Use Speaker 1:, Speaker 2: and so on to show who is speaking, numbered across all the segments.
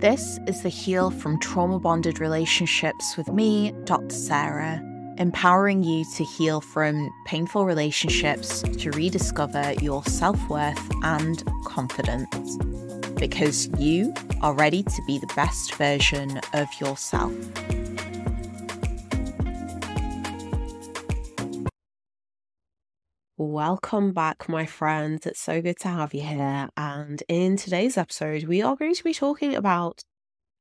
Speaker 1: This is the Heal from Trauma Bonded Relationships with me, Dr. Sarah, empowering you to heal from painful relationships to rediscover your self worth and confidence. Because you are ready to be the best version of yourself. Welcome back, my friends. It's so good to have you here. And in today's episode, we are going to be talking about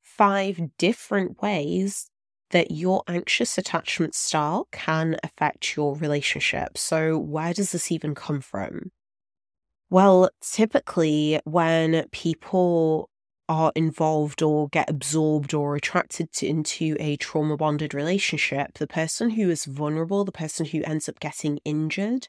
Speaker 1: five different ways that your anxious attachment style can affect your relationship. So, where does this even come from? Well, typically, when people are involved or get absorbed or attracted to, into a trauma bonded relationship, the person who is vulnerable, the person who ends up getting injured,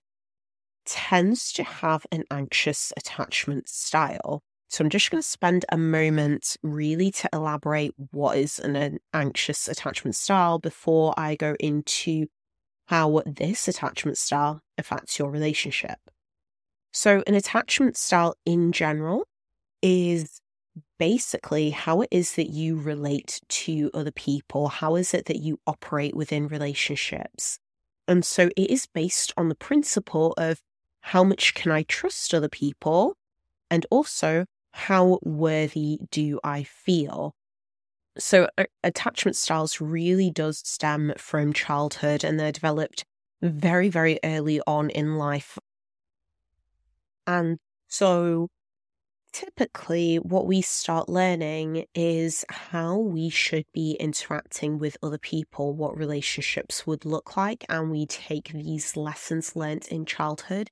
Speaker 1: tends to have an anxious attachment style. So I'm just going to spend a moment really to elaborate what is an, an, anxious attachment style before I go into how this attachment style affects your relationship. So, an attachment style in general is basically how it is that you relate to other people, how is it that you operate within relationships. And so it is based on the principle of how much can I trust other people? And also, how worthy do I feel? So, attachment styles really does stem from childhood and they're developed very, very early on in life. And so, typically, what we start learning is how we should be interacting with other people, what relationships would look like. And we take these lessons learnt in childhood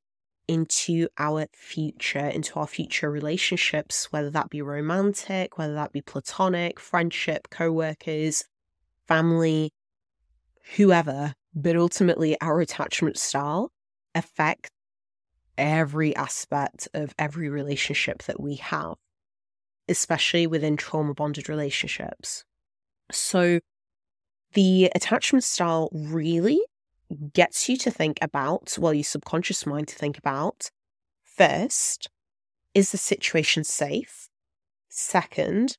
Speaker 1: into our future, into our future relationships, whether that be romantic, whether that be platonic, friendship, co workers, family, whoever. But ultimately, our attachment style affects every aspect of every relationship that we have, especially within trauma bonded relationships. So, the attachment style really gets you to think about, well, your subconscious mind to think about first, is the situation safe? Second,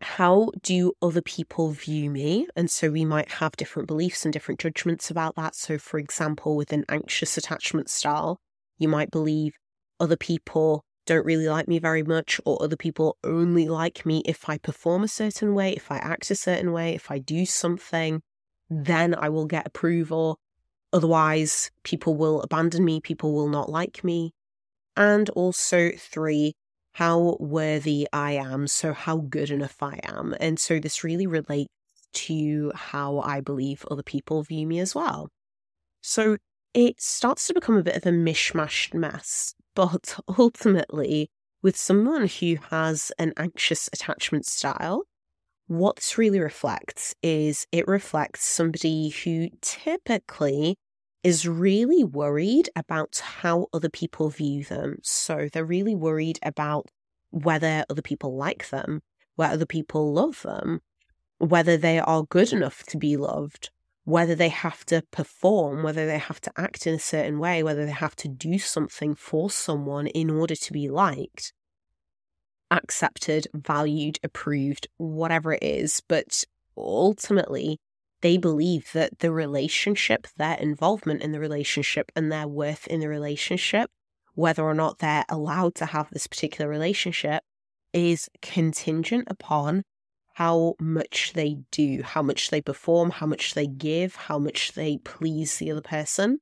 Speaker 1: how do other people view me? And so we might have different beliefs and different judgments about that. So, for example, with an anxious attachment style, you might believe other people don't really like me very much, or other people only like me if I perform a certain way, if I act a certain way, if I do something then I will get approval. Otherwise, people will abandon me, people will not like me. And also, three, how worthy I am. So, how good enough I am. And so, this really relates to how I believe other people view me as well. So, it starts to become a bit of a mishmashed mess. But ultimately, with someone who has an anxious attachment style, what this really reflects is it reflects somebody who typically is really worried about how other people view them. So they're really worried about whether other people like them, whether other people love them, whether they are good enough to be loved, whether they have to perform, whether they have to act in a certain way, whether they have to do something for someone in order to be liked accepted, valued, approved, whatever it is. But ultimately, they believe that the relationship, their involvement in the relationship, and their worth in the relationship, whether or not they're allowed to have this particular relationship, is contingent upon how much they do, how much they perform, how much they give, how much they please the other person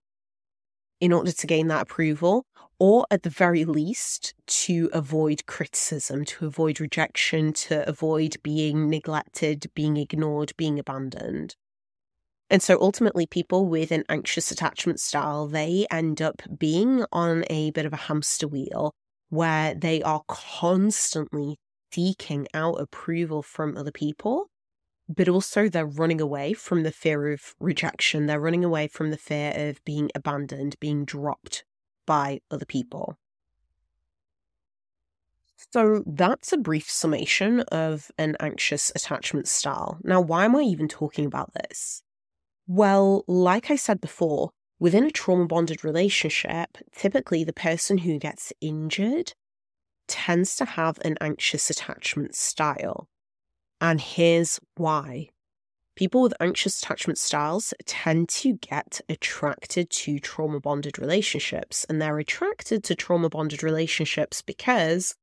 Speaker 1: in order to gain that approval, or at the very least, to avoid criticism, to avoid rejection, to avoid being neglected, being ignored, being abandoned. And so ultimately, people with an anxious attachment style, they end up being on a bit of a hamster wheel where they are constantly seeking out approval from other people but also they're running away from the fear of rejection. They're running away from the fear of being abandoned, being dropped by other people. So that's a brief summation of an anxious attachment style. Now, why am I even talking about this? Well, like I said before, within a trauma bonded relationship, typically the person who gets injured tends to have an anxious attachment style. And here's why. People with anxious attachment styles tend to get attracted to trauma bonded relationships, and they're attracted to trauma bonded relationships because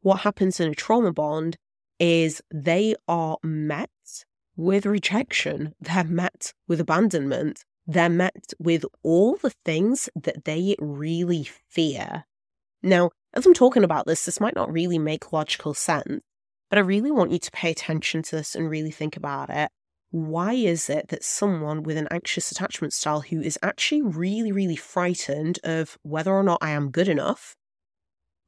Speaker 1: what happens in a trauma bond is they are met with rejection, they're met with abandonment, they're met with all the things that they really fear. Now, as I'm talking about this, this might not really make logical sense, but I really want you to pay attention to this and really think about it. Why is it that someone with an anxious attachment style who is actually really, really frightened of whether or not I am good enough,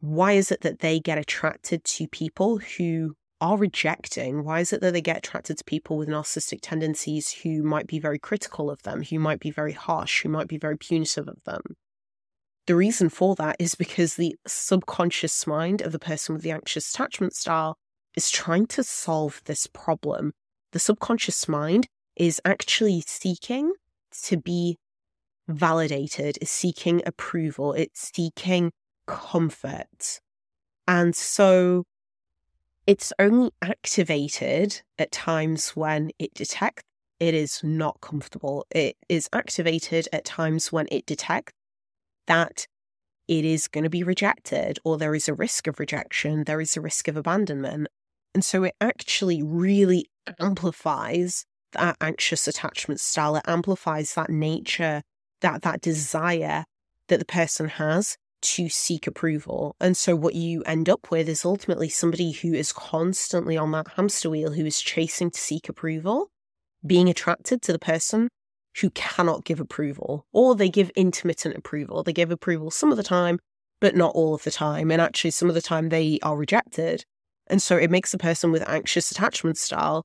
Speaker 1: why is it that they get attracted to people who are rejecting? Why is it that they get attracted to people with narcissistic tendencies who might be very critical of them, who might be very harsh, who might be very punitive of them? The reason for that is because the subconscious mind of the person with the anxious attachment style is trying to solve this problem. The subconscious mind is actually seeking to be validated, is seeking approval, it's seeking comfort. And so it's only activated at times when it detects it is not comfortable. It is activated at times when it detects that it is going to be rejected or there is a risk of rejection, there is a risk of abandonment. And so it actually really amplifies that anxious attachment style. It amplifies that nature, that that desire that the person has to seek approval. And so what you end up with is ultimately somebody who is constantly on that hamster wheel, who is chasing to seek approval, being attracted to the person who cannot give approval, or they give intermittent approval. They give approval some of the time, but not all of the time. And actually, some of the time they are rejected. And so it makes a person with anxious attachment style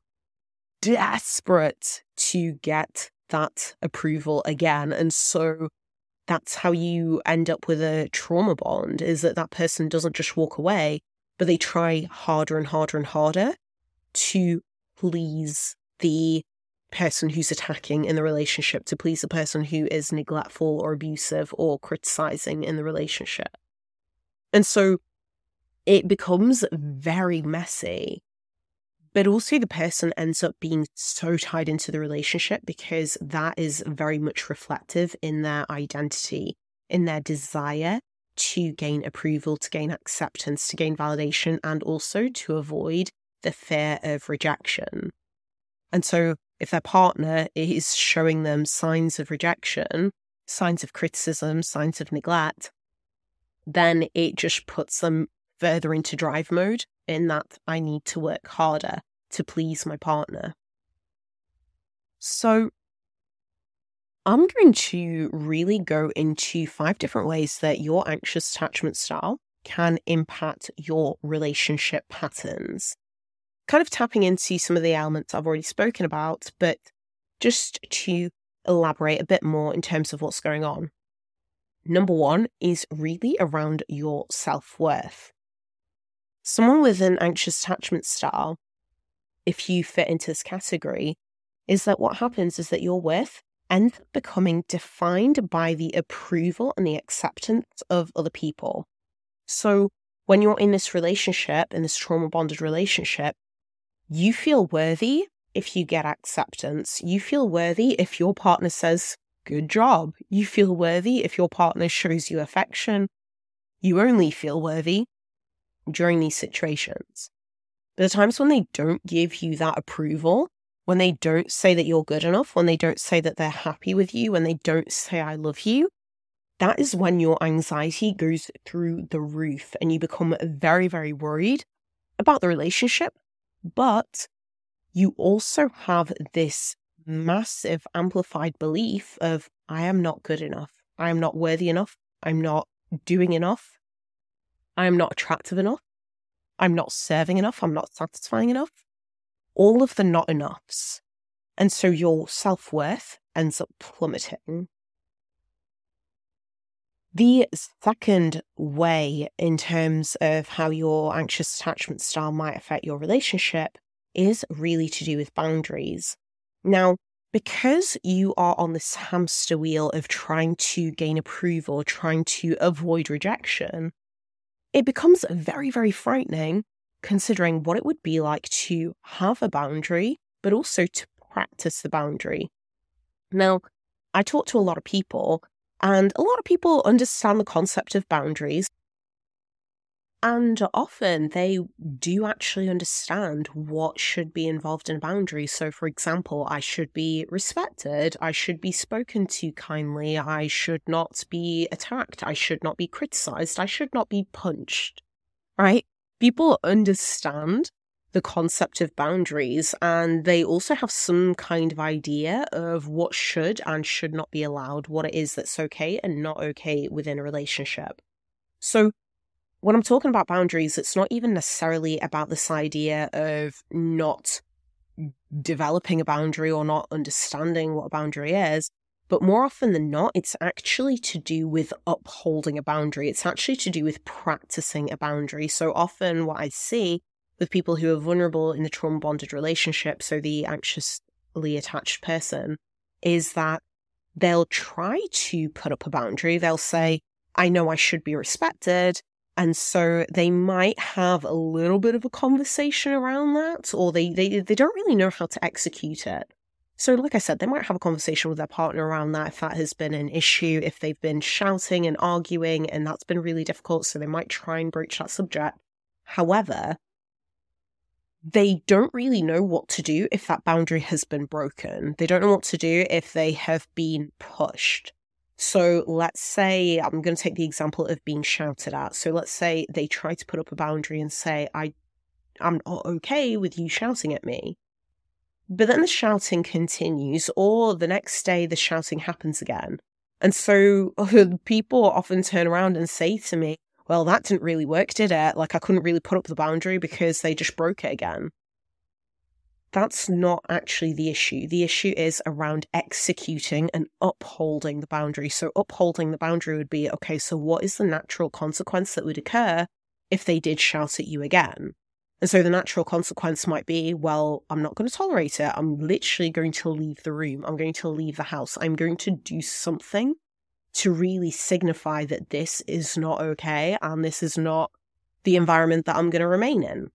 Speaker 1: desperate to get that approval again. And so that's how you end up with a trauma bond is that that person doesn't just walk away, but they try harder and harder and harder to please the person who's attacking in the relationship, to please the person who is neglectful or abusive or criticizing in the relationship. And so it becomes very messy but also the person ends up being so tied into the relationship because that is very much reflective in their identity, in their desire to gain approval, to gain acceptance, to gain validation, and also to avoid the fear of rejection. And so, if their partner is showing them signs of rejection, signs of criticism, signs of neglect, then it just puts them further into drive mode in that I need to work harder to please my partner. So, I'm going to really go into five different ways that your anxious attachment style can impact your relationship patterns. Kind of tapping into some of the elements I've already spoken about, but just to elaborate a bit more in terms of what's going on. Number one is really around your self worth. Someone with an anxious attachment style, if you fit into this category, is that what happens is that your worth ends up becoming defined by the approval and the acceptance of other people. So when you're in this relationship, in this trauma bonded relationship, you feel worthy if you get acceptance. You feel worthy if your partner says, Good job. You feel worthy if your partner shows you affection. You only feel worthy during these situations. But the times when they don't give you that approval, when they don't say that you're good enough, when they don't say that they're happy with you, when they don't say, I love you, that is when your anxiety goes through the roof and you become very, very worried about the relationship. But you also have this massive amplified belief of, I am not good enough. I am not worthy enough. I'm not doing enough. I am not attractive enough. I'm not serving enough. I'm not satisfying enough. All of the not enoughs. And so your self worth ends up plummeting. The second way, in terms of how your anxious attachment style might affect your relationship, is really to do with boundaries. Now, because you are on this hamster wheel of trying to gain approval, trying to avoid rejection, it becomes very, very frightening considering what it would be like to have a boundary, but also to practice the boundary. Now, I talk to a lot of people, and a lot of people understand the concept of boundaries. And often they do actually understand what should be involved in a boundary. So, for example, I should be respected. I should be spoken to kindly. I should not be attacked. I should not be criticized. I should not be punched. Right? People understand the concept of boundaries and they also have some kind of idea of what should and should not be allowed, what it is that's okay and not okay within a relationship. So, when I'm talking about boundaries, it's not even necessarily about this idea of not developing a boundary or not understanding what a boundary is. But more often than not, it's actually to do with upholding a boundary. It's actually to do with practicing a boundary. So often, what I see with people who are vulnerable in the trauma bonded relationship, so the anxiously attached person, is that they'll try to put up a boundary. They'll say, I know I should be respected. And so they might have a little bit of a conversation around that, or they, they, they don't really know how to execute it. So, like I said, they might have a conversation with their partner around that if that has been an issue, if they've been shouting and arguing and that's been really difficult. So, they might try and broach that subject. However, they don't really know what to do if that boundary has been broken. They don't know what to do if they have been pushed. So let's say I'm going to take the example of being shouted at. So let's say they try to put up a boundary and say, I, I'm not okay with you shouting at me. But then the shouting continues, or the next day the shouting happens again. And so people often turn around and say to me, well, that didn't really work, did it? Like, I couldn't really put up the boundary because they just broke it again. That's not actually the issue. The issue is around executing and upholding the boundary. So, upholding the boundary would be okay, so what is the natural consequence that would occur if they did shout at you again? And so the natural consequence might be, well, I'm not going to tolerate it. I'm literally going to leave the room. I'm going to leave the house. I'm going to do something to really signify that this is not okay and this is not the environment that I'm going to remain in.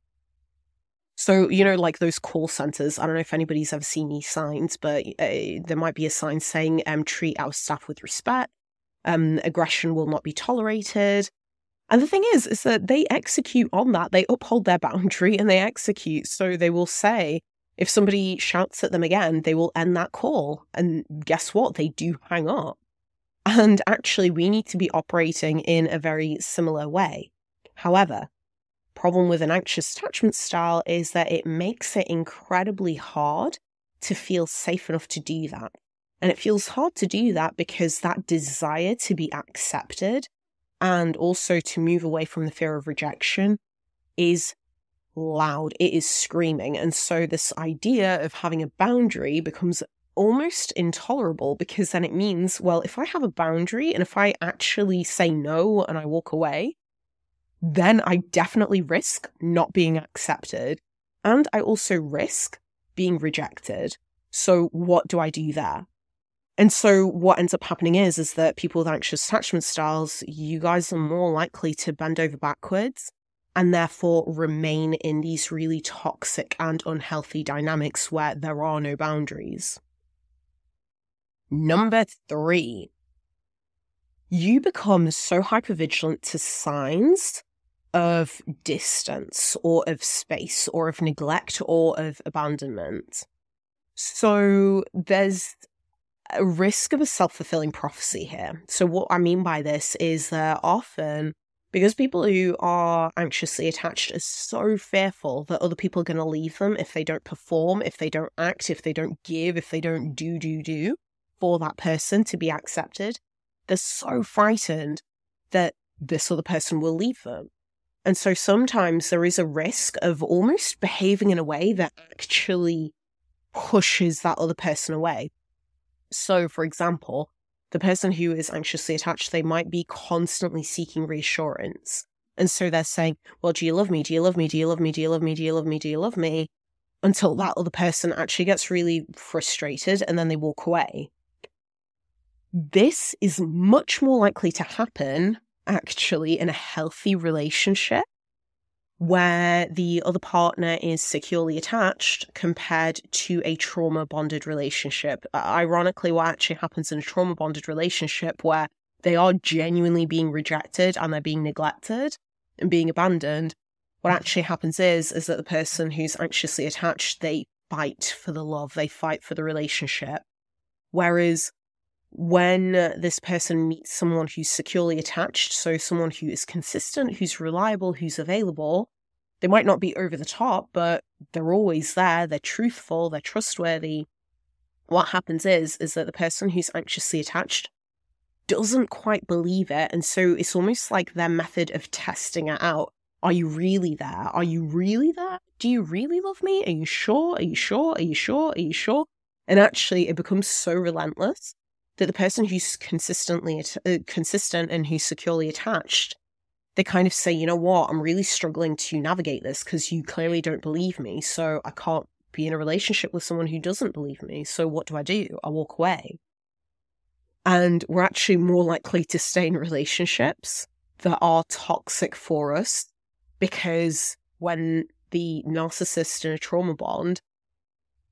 Speaker 1: So, you know, like those call centers, I don't know if anybody's ever seen these signs, but uh, there might be a sign saying, um, treat our staff with respect, um, aggression will not be tolerated. And the thing is, is that they execute on that. They uphold their boundary and they execute. So they will say, if somebody shouts at them again, they will end that call. And guess what? They do hang up. And actually, we need to be operating in a very similar way. However, problem with an anxious attachment style is that it makes it incredibly hard to feel safe enough to do that. And it feels hard to do that because that desire to be accepted and also to move away from the fear of rejection is loud, it is screaming. And so, this idea of having a boundary becomes almost intolerable because then it means, well, if I have a boundary and if I actually say no and I walk away, then I definitely risk not being accepted. And I also risk being rejected. So, what do I do there? And so what ends up happening is is that people with anxious attachment styles, you guys are more likely to bend over backwards and therefore remain in these really toxic and unhealthy dynamics where there are no boundaries. Number three, you become so hypervigilant to signs of distance or of space or of neglect or of abandonment. So there's a risk of a self fulfilling prophecy here. So, what I mean by this is that often, because people who are anxiously attached are so fearful that other people are going to leave them if they don't perform, if they don't act, if they don't give, if they don't do, do, do, for that person to be accepted, they're so frightened that this other person will leave them. And so sometimes there is a risk of almost behaving in a way that actually pushes that other person away. So, for example, the person who is anxiously attached, they might be constantly seeking reassurance. And so they're saying, Well, do you love me? Do you love me? Do you love me? Do you love me? Do you love me? Do you love me? Until that other person actually gets really frustrated and then they walk away. This is much more likely to happen actually in a healthy relationship where the other partner is securely attached compared to a trauma bonded relationship. Uh, ironically, what actually happens in a trauma bonded relationship where they are genuinely being rejected and they're being neglected and being abandoned, what actually happens is is that the person who's anxiously attached, they fight for the love, they fight for the relationship. Whereas when this person meets someone who's securely attached, so someone who is consistent, who's reliable, who's available, they might not be over the top, but they're always there, they're truthful, they're trustworthy. What happens is is that the person who's anxiously attached doesn't quite believe it, and so it's almost like their method of testing it out. Are you really there? Are you really there? Do you really love me? Are you sure? Are you sure? Are you sure? Are you sure? And actually, it becomes so relentless that the person who's consistently uh, consistent and who's securely attached, they kind of say, you know what, I'm really struggling to navigate this because you clearly don't believe me. So I can't be in a relationship with someone who doesn't believe me. So what do I do? I walk away. And we're actually more likely to stay in relationships that are toxic for us because when the narcissist in a trauma bond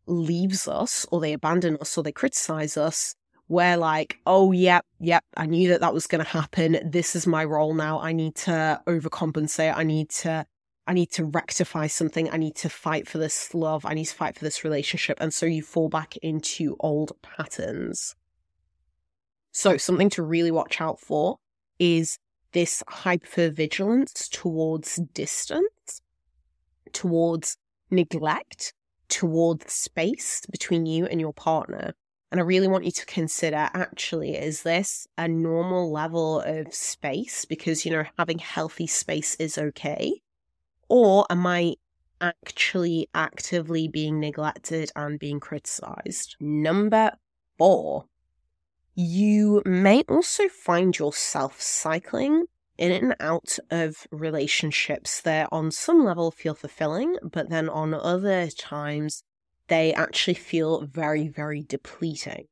Speaker 1: leaves us or they abandon us or they criticize us, we're like, oh, yep, yep, I knew that that was going to happen. This is my role now. I need to overcompensate. I need to. I need to rectify something. I need to fight for this love. I need to fight for this relationship. And so you fall back into old patterns. So, something to really watch out for is this hypervigilance towards distance, towards neglect, towards space between you and your partner. And I really want you to consider actually, is this a normal level of space? Because, you know, having healthy space is okay. Or am I actually actively being neglected and being criticized? Number four, you may also find yourself cycling in and out of relationships that on some level feel fulfilling, but then on other times they actually feel very, very depleting.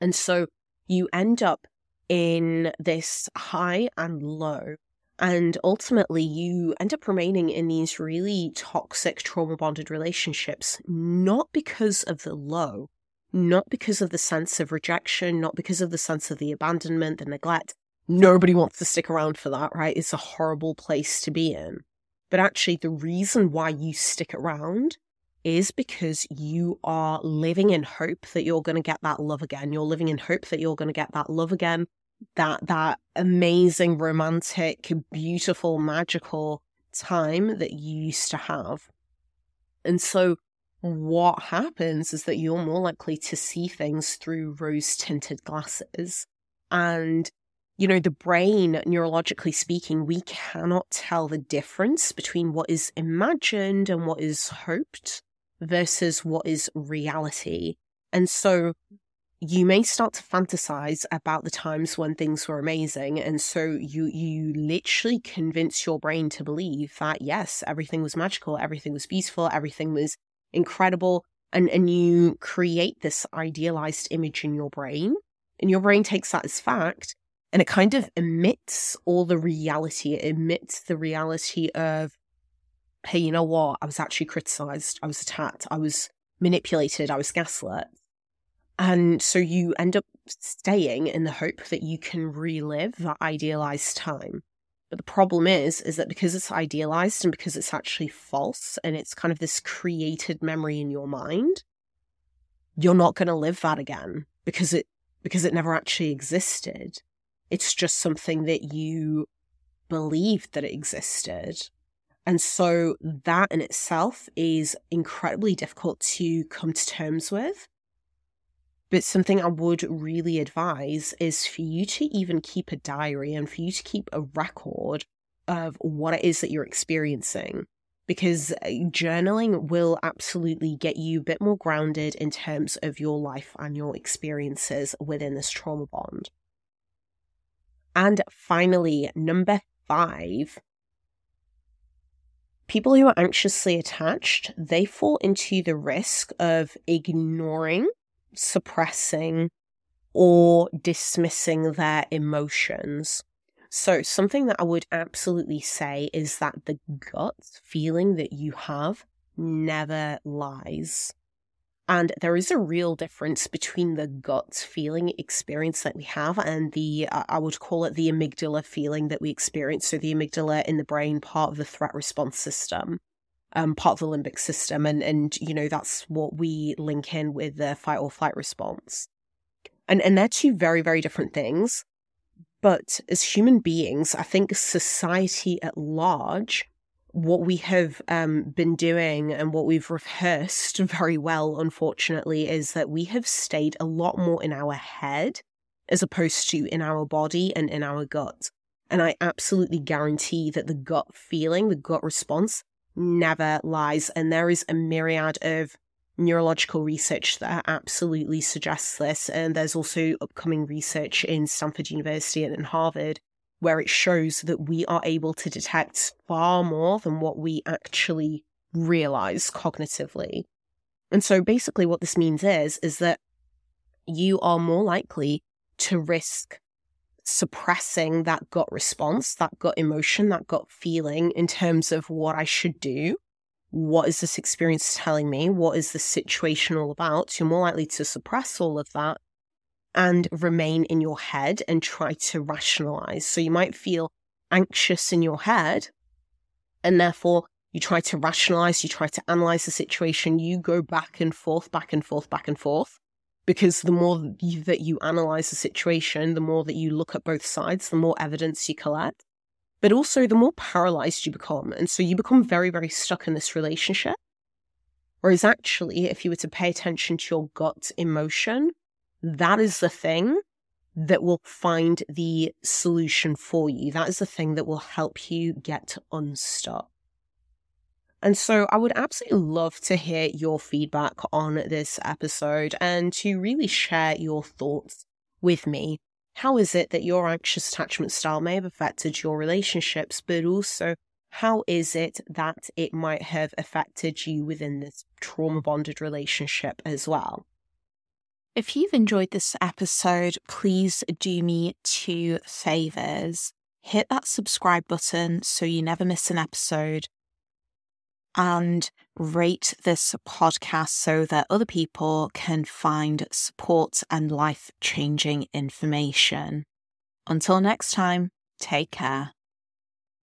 Speaker 1: And so you end up in this high and low. And ultimately, you end up remaining in these really toxic, trauma bonded relationships, not because of the low, not because of the sense of rejection, not because of the sense of the abandonment, the neglect. Nobody wants to stick around for that, right? It's a horrible place to be in. But actually, the reason why you stick around is because you are living in hope that you're going to get that love again. You're living in hope that you're going to get that love again, that that amazing, romantic, beautiful, magical time that you used to have. And so what happens is that you're more likely to see things through rose tinted glasses. And, you know, the brain, neurologically speaking, we cannot tell the difference between what is imagined and what is hoped versus what is reality. And so you may start to fantasize about the times when things were amazing. And so you you literally convince your brain to believe that yes everything was magical everything was beautiful everything was incredible. And and you create this idealized image in your brain and your brain takes that as fact and it kind of emits all the reality. It emits the reality of hey, you know what? I was actually criticized. I was attacked. I was manipulated. I was gaslit. And so you end up staying in the hope that you can relive that idealized time. But the problem is, is that because it's idealized and because it's actually false and it's kind of this created memory in your mind, you're not going to live that again because it because it never actually existed. It's just something that you believed that it existed. And so that in itself is incredibly difficult to come to terms with. But something I would really advise is for you to even keep a diary and for you to keep a record of what it is that you're experiencing. Because uh, journaling will absolutely get you a bit more grounded in terms of your life and your experiences within this trauma bond. And finally, number five people who are anxiously attached, they fall into the risk of ignoring, suppressing, or dismissing their emotions. So, something that I would absolutely say is that the gut feeling that you have never lies. And there is a real difference between the gut feeling experience that we have and the, uh, I would call it the amygdala feeling that we experience. So, the amygdala in the brain, part of the threat response system, um, part of the limbic system. And, and, you know, that's what we link in with the fight or flight response. And, and they're two very, very different things. But as human beings, I think society at large, what we have um, been doing and what we've rehearsed very well, unfortunately, is that we have stayed a lot more in our head as opposed to in our body and in our gut. And I absolutely guarantee that the gut feeling, the gut response never lies. And there is a myriad of neurological research that absolutely suggests this. And there's also upcoming research in Stanford University and in Harvard where it shows that we are able to detect far more than what we actually realize cognitively. And so basically what this means is is that you are more likely to risk suppressing that gut response, that gut emotion, that gut feeling in terms of what I should do what is this experience telling me? What is the situation all about? You're more likely to suppress all of that and remain in your head and try to rationalize. So you might feel anxious in your head, and therefore you try to rationalize, you try to analyze the situation, you go back and forth, back and forth, back and forth. Because the more that you analyze the situation, the more that you look at both sides, the more evidence you collect but also the more paralyzed you become. And so you become very, very stuck in this relationship. Whereas actually, if you were to pay attention to your gut emotion, that is the thing that will find the solution for you. That is the thing that will help you get unstuck. And so I would absolutely love to hear your feedback on this episode and to really share your thoughts with me how is it that your anxious attachment style may have affected your relationships, but also how is it that it might have affected you within this trauma bonded relationship as well?
Speaker 2: If you've enjoyed this episode, please do me two favors. Hit that subscribe button so you never miss an episode and rate this podcast so that other people can find support and life changing information. Until next time, take care.